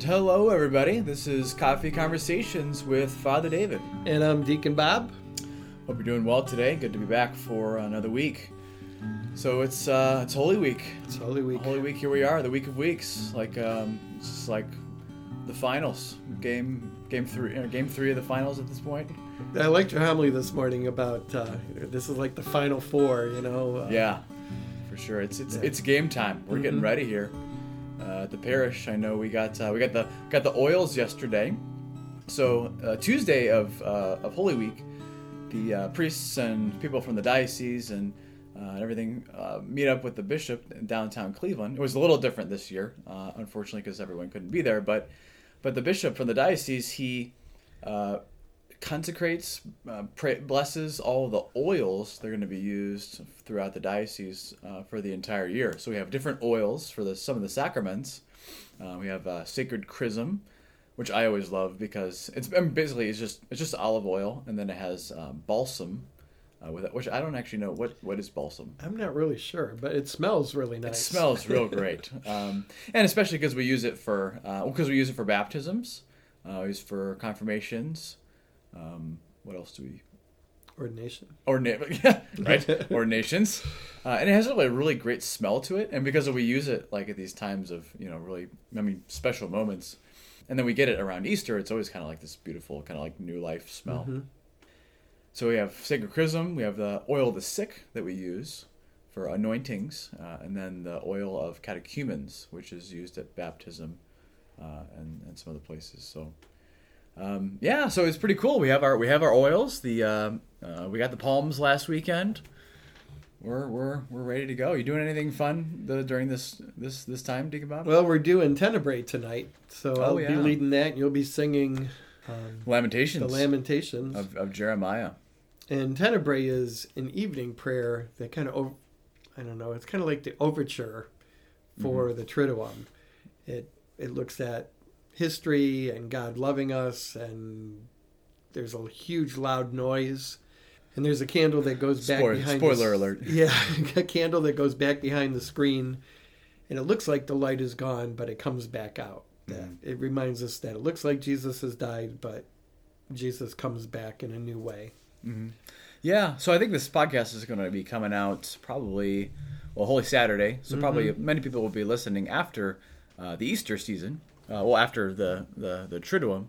And hello, everybody. This is Coffee Conversations with Father David. And I'm Deacon Bob. Hope you're doing well today. Good to be back for another week. So it's uh, it's Holy Week. It's Holy Week. Holy Week. Here we are, the week of weeks. Like um, it's just like the finals. Game game three. Uh, game three of the finals at this point. I liked your homily this morning about uh, this is like the final four. You know. Uh, yeah, for sure. It's it's yeah. it's game time. We're mm-hmm. getting ready here. Uh, the parish, I know we got uh, we got the got the oils yesterday. So uh, Tuesday of of Holy Week, the priests and people from the diocese and uh, everything uh, meet up with the bishop in downtown Cleveland. It was a little different this year, uh, unfortunately, because everyone couldn't be there. But but the bishop from the diocese he uh, consecrates, uh, pray, blesses all the oils that are going to be used throughout the diocese uh, for the entire year. So we have different oils for the some of the sacraments. we have sacred chrism. Which I always love because it's I mean, basically it's just it's just olive oil and then it has balsam, uh, with it, which I don't actually know what what is balsam. I'm not really sure, but it smells really nice. It smells real great, um, and especially because we use it for because uh, we use it for baptisms, uh, we use for confirmations. Um, what else do we? Ordination. Ordination, yeah, right. Ordinations, uh, and it has a really, great smell to it, and because we use it like at these times of you know really, I mean, special moments, and then we get it around Easter. It's always kind of like this beautiful kind of like new life smell. Mm-hmm. So we have sacred chrism, we have the oil of the sick that we use for anointings, uh, and then the oil of catechumens, which is used at baptism uh, and, and some other places. So um, yeah, so it's pretty cool. We have our we have our oils. The uh, uh we got the palms last weekend. We're we're we're ready to go. You doing anything fun the, during this this this time, Deacon Well, we're doing Tenebrae tonight, so oh, I'll yeah. be leading that. and You'll be singing um, Lamentations. The Lamentations of, of Jeremiah. And Tenebrae is an evening prayer that kind of, I don't know, it's kind of like the overture for mm-hmm. the Triduum. It it looks at history and God loving us, and there's a huge loud noise, and there's a candle that goes back spoiler, behind. Spoiler the, alert! Yeah, a candle that goes back behind the screen, and it looks like the light is gone, but it comes back out. Mm. It reminds us that it looks like Jesus has died, but Jesus comes back in a new way. Mm-hmm. Yeah, so I think this podcast is going to be coming out probably, well, Holy Saturday. So mm-hmm. probably many people will be listening after uh, the Easter season, uh, well, after the the the Triduum.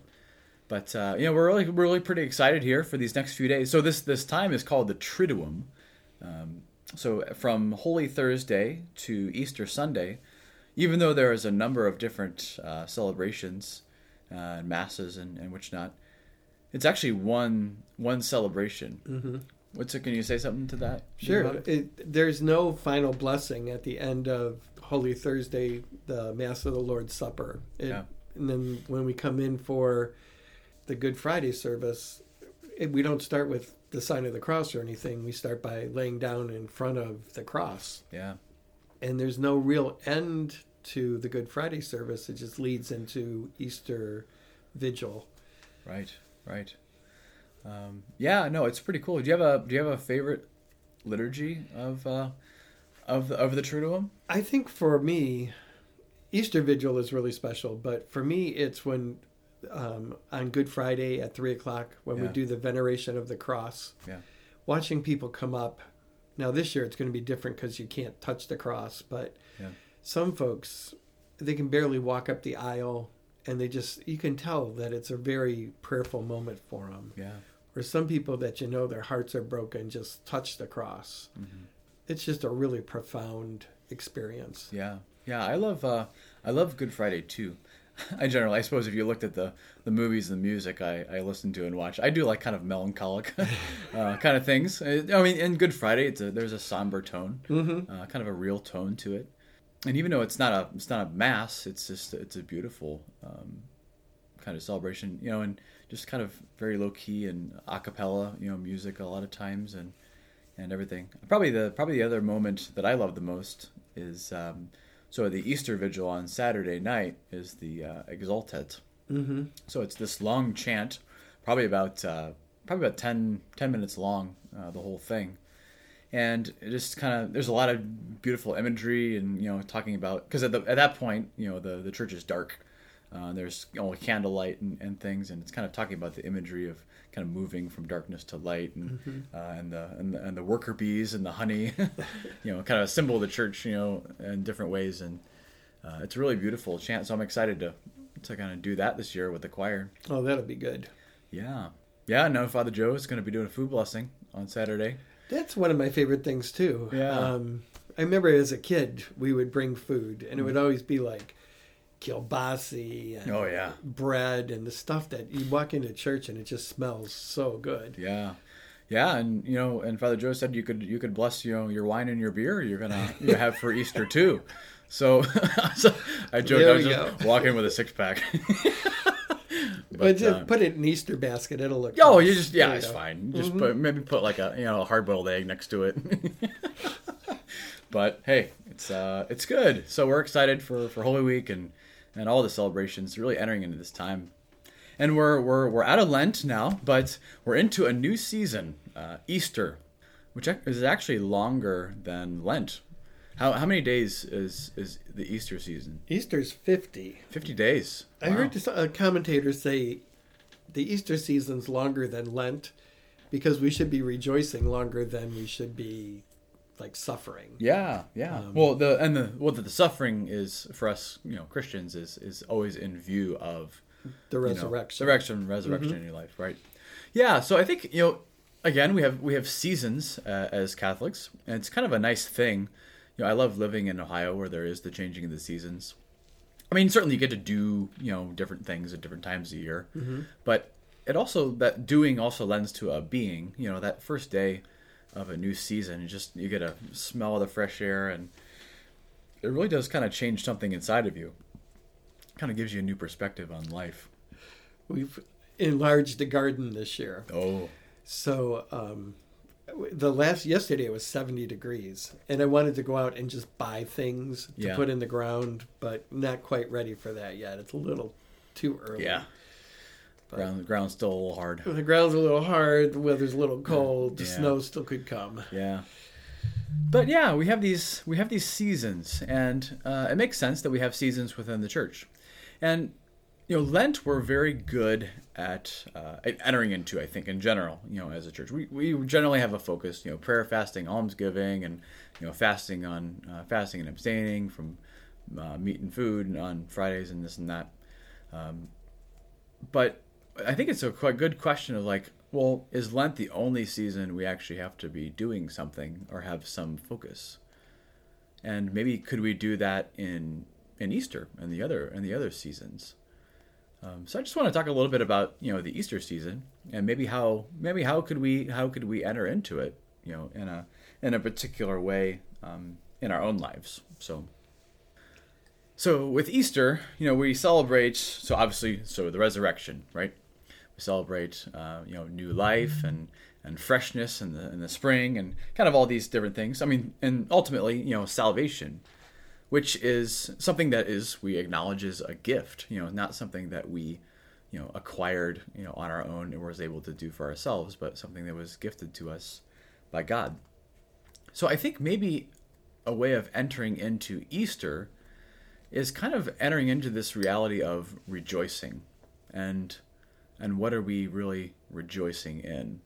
But uh, you know, we're really we're really pretty excited here for these next few days. So this this time is called the Triduum. Um, so from Holy Thursday to Easter Sunday, even though there is a number of different uh, celebrations uh, and masses and, and which not, it's actually one one celebration. Mm-hmm. What's it? Can you say something to that? Sure. It, there's no final blessing at the end of Holy Thursday, the Mass of the Lord's Supper. It, yeah. And then when we come in for the Good Friday service, it, we don't start with the sign of the cross or anything. We start by laying down in front of the cross. Yeah. And there's no real end to the Good Friday service. It just leads into Easter Vigil. Right, right. Um, yeah, no, it's pretty cool. Do you have a Do you have a favorite liturgy of uh, of the, of the Triduum? I think for me, Easter Vigil is really special. But for me, it's when um, on Good Friday at three o'clock when yeah. we do the veneration of the cross. Yeah. Watching people come up. Now this year it's going to be different because you can't touch the cross, but yeah some folks they can barely walk up the aisle and they just you can tell that it's a very prayerful moment for them yeah or some people that you know their hearts are broken just touch the cross mm-hmm. it's just a really profound experience yeah yeah i love uh i love good friday too I generally, I suppose, if you looked at the, the movies and the music I, I listen to and watch, I do like kind of melancholic uh, kind of things. I mean, in Good Friday, it's a, there's a somber tone, mm-hmm. uh, kind of a real tone to it and even though it's not a it's not a mass, it's just it's a beautiful um, kind of celebration, you know, and just kind of very low key and a cappella, you know, music a lot of times and and everything. Probably the probably the other moment that I love the most is um, so the Easter Vigil on Saturday night is the uh, Exsultet. Mm-hmm. So it's this long chant, probably about uh, probably about 10, 10 minutes long, uh, the whole thing and it just kind of there's a lot of beautiful imagery and you know talking about because at, at that point you know the the church is dark Uh, there's know, candlelight and, and things, and it's kind of talking about the imagery of kind of moving from darkness to light, and Mm-hmm. uh, and the and the, and the worker bees and the honey, you know, kind of a symbol of the church, you know, in different ways, and uh, it's a really beautiful chant. So I'm excited to to kind of do that this year with the choir. Oh, that'll be good. Yeah, yeah. No, Father Joe is going to be doing a food blessing on Saturday. That's one of my favorite things too. Yeah. Um, I remember as a kid, we would bring food, and it would Mm-hmm. always be like kielbasi and Oh yeah, bread and the stuff that you walk into church and it just smells so good. yeah. Yeah, and you know, and Father Joe said you could you could bless you know your wine and your beer you're gonna you have for Easter too. So, so I joked I was just go. walking with a six pack. But, just uh, put it in Easter basket; it'll look. Oh, nice. you just yeah, There you it's fine. Just Mhm. put maybe put like a you know a hard boiled egg next to it. but hey, it's uh it's good. So we're excited for for Holy Week and and all the celebrations. Really entering into this time, and we're we're we're out of Lent now, but we're into a new season, uh, Easter, which is actually longer than Lent. How how many days is is the Easter season? Easter's fifty. Fifty days. I heard a commentator say the Easter season's longer than Lent because we should be rejoicing longer than we should be like suffering. Yeah, yeah. Um, well, the and the well, the, the suffering is for us, you know, Christians is is always in view of The you know, resurrection. resurrection, resurrection in your life, right? Yeah. So I think you know, again, we have we have seasons uh, as Catholics, and it's kind of a nice thing. You know, I love living in Ohio where there is the changing of the seasons. I mean, certainly you get to do you know different things at different times of the year, but it also that doing also lends to a being. You know, that first day of a new season, you just you get a smell of the fresh air, and it really does kind of change something inside of you. Kind of gives you a new perspective on life. We've enlarged the garden this year. Oh, So um, the last yesterday it was 70 degrees and I wanted to go out and just buy things to Yeah. put in the ground, but not quite ready for that yet. It's a little too early. yeah. Ground, the ground's still a little hard. The ground's a little hard, the weather's a little cold, the Yeah. snow still could come. Yeah. But yeah, we have these we have these seasons, and uh, it makes sense that we have seasons within the church. And you know, Lent we're very good at uh, at entering into. I think in general, you know, as a church, we, we generally have a focus. You know, prayer, fasting, almsgiving, and you know, fasting on uh, fasting and abstaining from uh, meat and food on Fridays and this and that. Um, but I think it's a quite good question of like, well, is Lent the only season we actually have to be doing something or have some focus? And maybe could we do that in in Easter and the other and the other seasons? Um, so I just want to talk a little bit about you know the Easter season and maybe how maybe how could we how could we enter into it you know in a in a particular way um, in our own lives. So so with Easter, you know, we celebrate. So obviously, so the resurrection, right? We celebrate, uh, you know, new life and and freshness in the the spring, and kind of all these different things. I mean, and ultimately, you know, salvation, which is something that is we acknowledge is a gift. You know, not something that we, you know, acquired, you know, on our own and was able to do for ourselves, but something that was gifted to us by God. So I think maybe a way of entering into Easter is kind of entering into this reality of rejoicing and and what are we really rejoicing in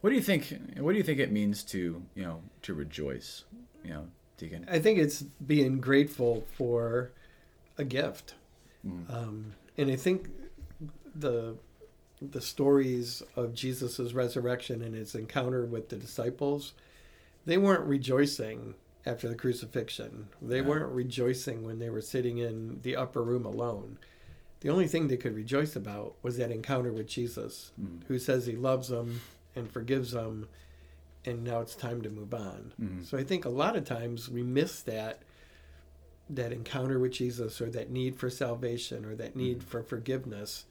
what do you think what do you think it means to you know to rejoice you know deacon I think it's being grateful for a gift. Mm. Um, and I think the the stories of Jesus' resurrection and his encounter with the disciples, they weren't rejoicing after the crucifixion. They Yeah. weren't rejoicing when they were sitting in the upper room alone. The only thing they could rejoice about was that encounter with Jesus, Mm. who says he loves them and forgives them, and now it's time to move on. Mhm. So I think a lot of times we miss that that encounter with Jesus or that need for salvation or that need for forgiveness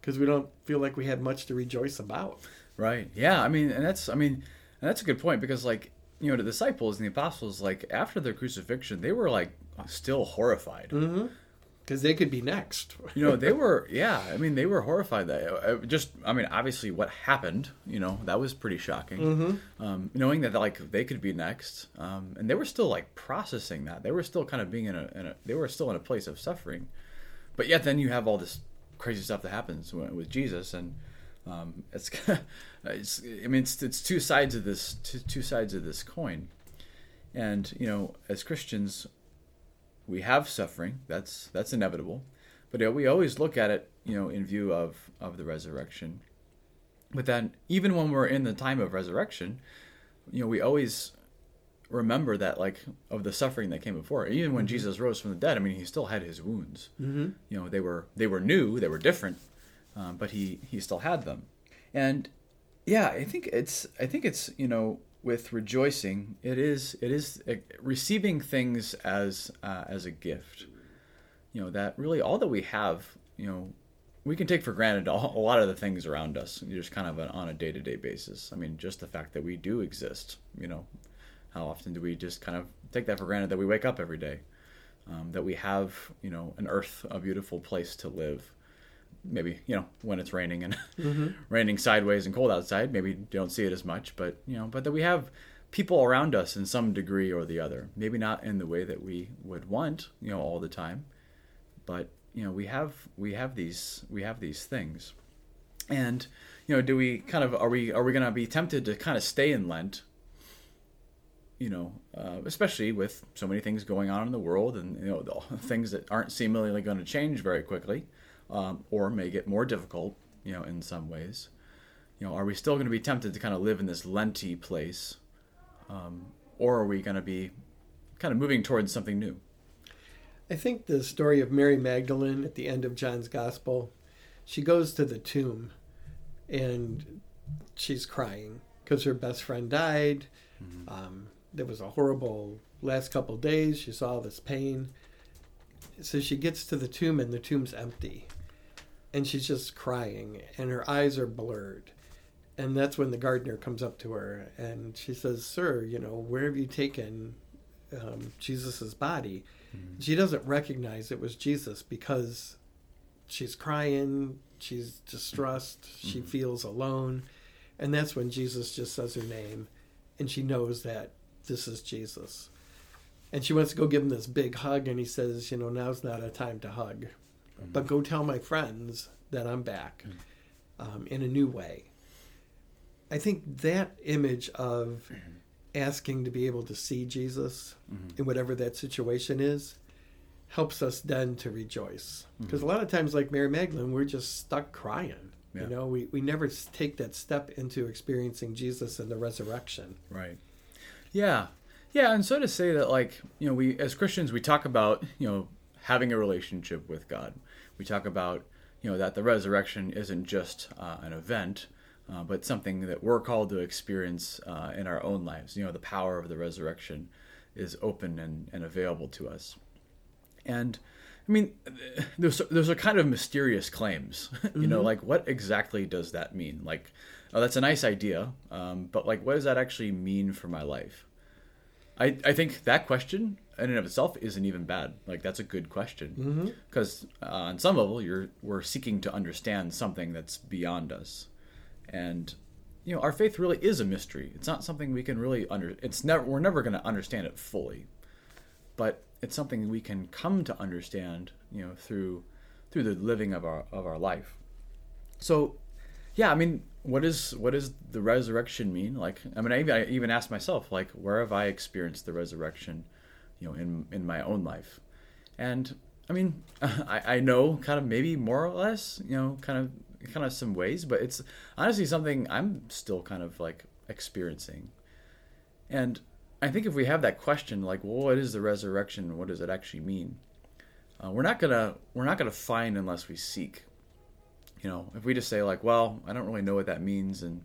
because we don't feel like we had much to rejoice about. right yeah i mean and that's i mean and that's a good point because like you know the disciples and the apostles like after their crucifixion they were like still horrified Mm-hmm. Because they could be next. you know they were yeah i mean they were horrified that uh, just i mean obviously what happened you know that was pretty shocking Mm-hmm. um, knowing that like they could be next um, and they were still like processing that they were still kind of being in a, in a they were still in a place of suffering but yet then you have all this crazy stuff that happens with Jesus, and um, it's, it's I mean it's it's two sides of this two, two sides of this coin, and you know as Christians, we have suffering. That's that's inevitable, but we always look at it you know in view of of the resurrection. But then even when we're in the time of resurrection, you know we always remember that like of the suffering that came before even when mm-hmm. jesus rose from the dead i mean he still had his wounds mm-hmm. you know they were they were new they were different um, but he he still had them and yeah i think it's i think it's you know with rejoicing it is it is uh, receiving things as uh, as a gift. You know that really all that we have you know we can take for granted a lot of the things around us just kind of on a day-to-day basis. I mean just the fact that we do exist you know. How often do we just kind of take that for granted that we wake up every day, um, that we have you know an earth, a beautiful place to live. Maybe you know when it's raining and mm-hmm. raining sideways and cold outside, maybe you don't see it as much, but you know, but that we have people around us in some degree or the other. Maybe not in the way that we would want, you know, all the time, but you know, we have we have these we have these things, and you know, do we kind of are we are we going to be tempted to kind of stay in Lent you know, uh, especially with so many things going on in the world and, you know, the things that aren't seemingly going to change very quickly um, or may get more difficult, you know, in some ways. You know, are we still going to be tempted to kind of live in this lenty place? Um, or are we going to be kind of moving towards something new? I think the story of Mary Magdalene at the end of John's Gospel, she goes to the tomb and she's crying because her best friend died. Mm-hmm. Um, there was a horrible last couple days. She saw this pain. So she gets to the tomb and the tomb's empty. And she's just crying and her eyes are blurred. And that's when the gardener comes up to her and she says, Sir, you know, where have you taken um, Jesus' body? Mm-hmm. She doesn't recognize it was Jesus because she's crying, she's distressed, mm-hmm. she feels alone. And that's when Jesus just says her name and she knows that this is Jesus. And she wants to go give him this big hug, and he says, You know, now's not a time to hug, mm-hmm. but go tell my friends that I'm back mm-hmm. um, in a new way. I think that image of mm-hmm. asking to be able to see Jesus mm-hmm. in whatever that situation is helps us then to rejoice. Because mm-hmm. a lot of times, like Mary Magdalene, we're just stuck crying. Yeah. You know, we, we never take that step into experiencing Jesus and the resurrection. Right. Yeah. Yeah, and so to say that like, you know, we as Christians we talk about, you know, having a relationship with God. We talk about, you know, that the resurrection isn't just uh, an event, uh, but something that we're called to experience uh, in our own lives. You know, the power of the resurrection is open and, and available to us. And I mean, those those are kind of mysterious claims. you mm-hmm. know, like what exactly does that mean? Like oh, that's a nice idea, um, but like, what does that actually mean for my life? I, I think that question in and of itself isn't even bad. Like that's a good question because mm-hmm. uh, on some level you're we're seeking to understand something that's beyond us, and you know our faith really is a mystery. It's not something we can really under. It's never we're never going to understand it fully, but it's something we can come to understand. You know through through the living of our of our life. So yeah, I mean, what is what does the resurrection mean? Like, I mean, I even, I even asked myself, like, where have I experienced the resurrection, you know, in in my own life? And I mean, I, I know kind of maybe more or less, you know, kind of kind of some ways, but it's honestly something I'm still kind of like experiencing. And I think if we have that question, like, well, what is the resurrection? What does it actually mean? Uh, we're not gonna we're not gonna find unless we seek you know, if we just say like, well, I don't really know what that means, and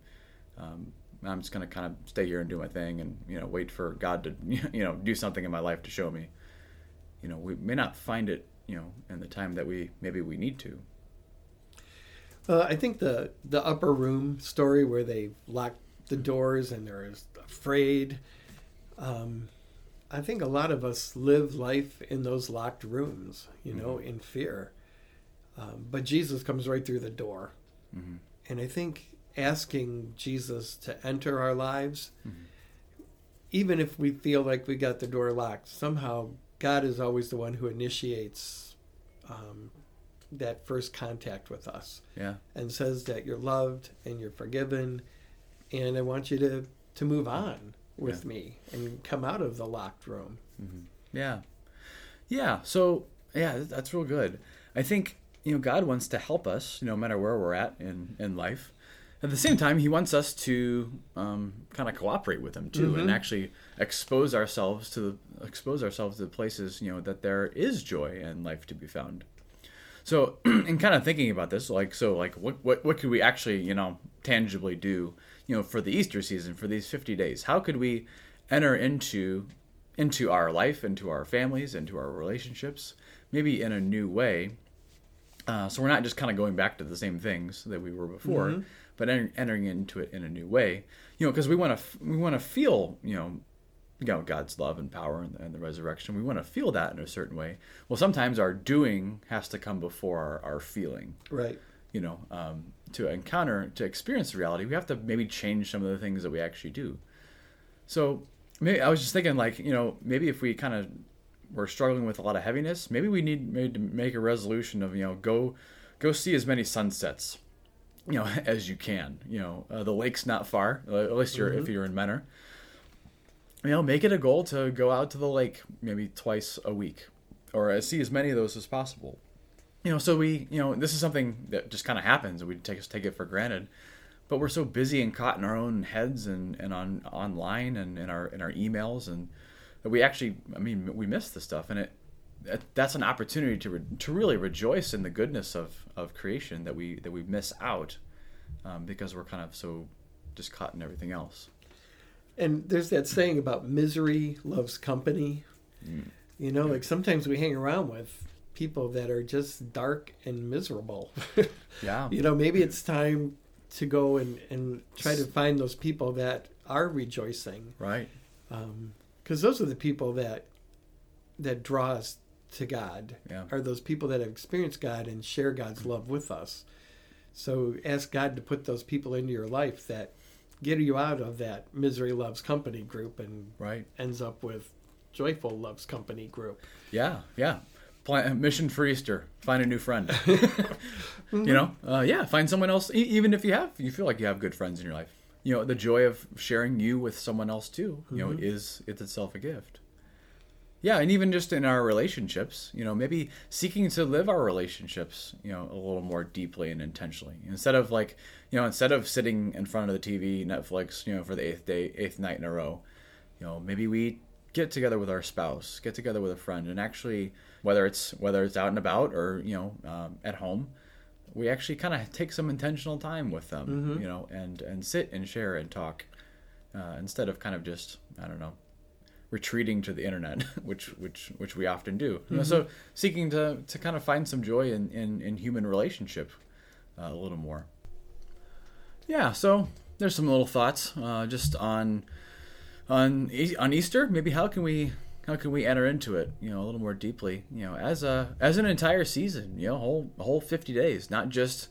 um, I'm just gonna kind of stay here and do my thing, and you know, wait for God to you know do something in my life to show me. You know, we may not find it, you know, in the time that we maybe we need to. Uh, I think the the upper room story where they lock the doors and they're afraid. Um, I think a lot of us live life in those locked rooms, you know, mm-hmm. in fear. Um, but Jesus comes right through the door. Mm-hmm. And I think asking Jesus to enter our lives, mm-hmm. even if we feel like we got the door locked, somehow God is always the one who initiates um, that first contact with us Yeah. and says that you're loved and you're forgiven and I want you to to move on with me and come out of the locked room. Yeah. Yeah. So yeah, that's real good. I think you know God wants to help us, no matter where we're at in in life. At the same time, He wants us to um, kind of cooperate with Him too, and actually expose ourselves to the, expose ourselves to the places you know that there is joy and life to be found. So, in kind of thinking about this, like, so, like, what, what, what could we actually, you know, tangibly do, you know, for the Easter season, for these 50 days? How could we enter into, into our life, into our families, into our relationships, maybe in a new way? Uh, so we're not just kind of going back to the same things that we were before, but enter, entering into it in a new way. You know, because we want to, we want to feel, you know, you know God's love and power and, and the resurrection. We want to feel that in a certain way. Well, sometimes our doing has to come before our, our feeling. Right. You know, um, to encounter, to experience the reality, we have to maybe change some of the things that we actually do. So maybe I was just thinking, like, you know, maybe if we kind of were struggling with a lot of heaviness, maybe we need maybe to make a resolution of, you know, go go see as many sunsets, you know, as you can. You know, uh, the lake's not far. uh, At least you're if you're in Mentor you know, make it a goal to go out to the lake maybe twice a week, or uh, see as many of those as possible. You know, so we, you know, this is something that just kind of happens, and we take take it for granted. But we're so busy and caught in our own heads and, and on online and in our in our emails, and that we actually, I mean, we miss the stuff, and it that's an opportunity to re, to really rejoice in the goodness of, of creation that we that we miss out um, because we're kind of so just caught in everything else. And there's that saying about misery loves company. You know, like sometimes we hang around with people that are just dark and miserable. Yeah. you know, maybe it's time to go and, and try to find those people that are rejoicing. Right. Because those are the people that that draw us to God. Yeah. Are those people that have experienced God and share God's love with us. So ask God to put those people into your life that get you out of that misery loves company group and Right. ends up with joyful loves company group. Yeah, yeah. Plan, mission for Easter: find a new friend. You know, uh, yeah, find someone else. E- even if you have, you feel like you have good friends in your life. You know, the joy of sharing you with someone else too. You know, is it's itself a gift. Yeah, and even just in our relationships, you know, maybe seeking to live our relationships, you know, a little more deeply and intentionally. Instead of like, you know, instead of sitting in front of the TV, Netflix, you know, for the eighth day, eighth night in a row, you know, maybe we get together with our spouse, get together with a friend, and actually, whether it's whether it's out and about or you know, um, at home, we actually kind of take some intentional time with them, you know, and and sit and share and talk, uh, instead of kind of just I don't know, retreating to the internet, which which which we often do. You know, so seeking to to kind of find some joy in in, in human relationship uh, a little more. Yeah, so there's some little thoughts uh, just on on on Easter. Maybe how can we how can we enter into it? You know, a little more deeply. You know, as a as an entire season. You know, whole whole 50 days, not just.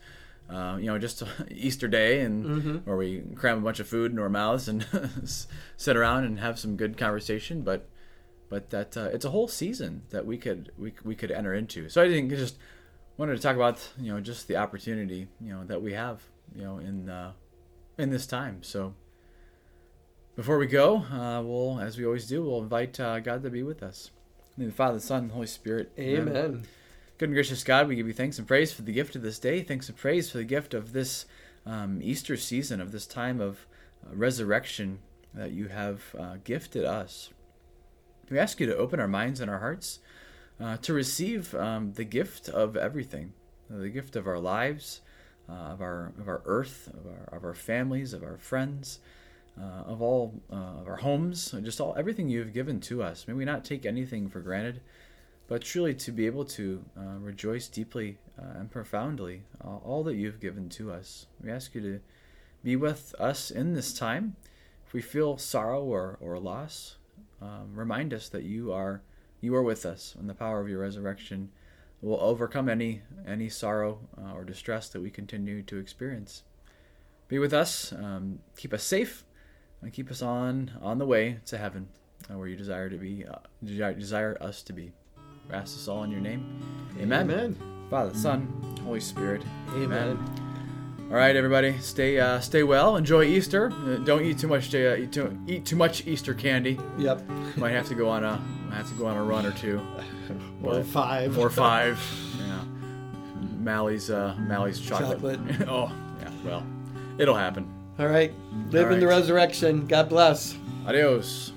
Uh, you know, just Easter Day, and where we cram a bunch of food into our mouths and sit around and have some good conversation, but but that uh, it's a whole season that we could we, we could enter into. So I think just wanted to talk about you know just the opportunity you know that we have you know in uh, in this time. So before we go, uh, we'll as we always do, we'll invite uh, God to be with us. In the the Father, the Son, and the Holy Spirit. Amen. Good and gracious God, we give you thanks and praise for the gift of this day. Thanks and praise for the gift of this um, Easter season, of this time of uh, resurrection that you have uh, gifted us. We ask you to open our minds and our hearts uh, to receive um, the gift of everything, the gift of our lives, uh, of our of our earth, of our of our families, of our friends, uh, of all of our homes, just all everything you have given to us. May we not take anything for granted, but truly to be able to uh, rejoice deeply uh, and profoundly uh, all that you've given to us. We ask you to be with us in this time. If we feel sorrow or, or loss, um, remind us that you are you are with us, and the power of your resurrection will overcome any any sorrow uh, or distress that we continue to experience. Be with us, um, keep us safe, and keep us on on the way to heaven, uh, where you desire to be, uh, desire, desire us to be. We ask this all in your name. Amen. Amen. Father, Son, Holy Spirit. Amen. All right, everybody, stay uh, stay well. Enjoy Easter. Uh, don't eat too much. Uh, eat, too, eat too much Easter candy. Yep. Might have to go on a might have to go on a run or two. Or But- five. or five. Yeah. Malley's uh, Malley's chocolate. Chocolate. oh, yeah. Well, it'll happen. All right. Live All in the resurrection. God bless. Adios.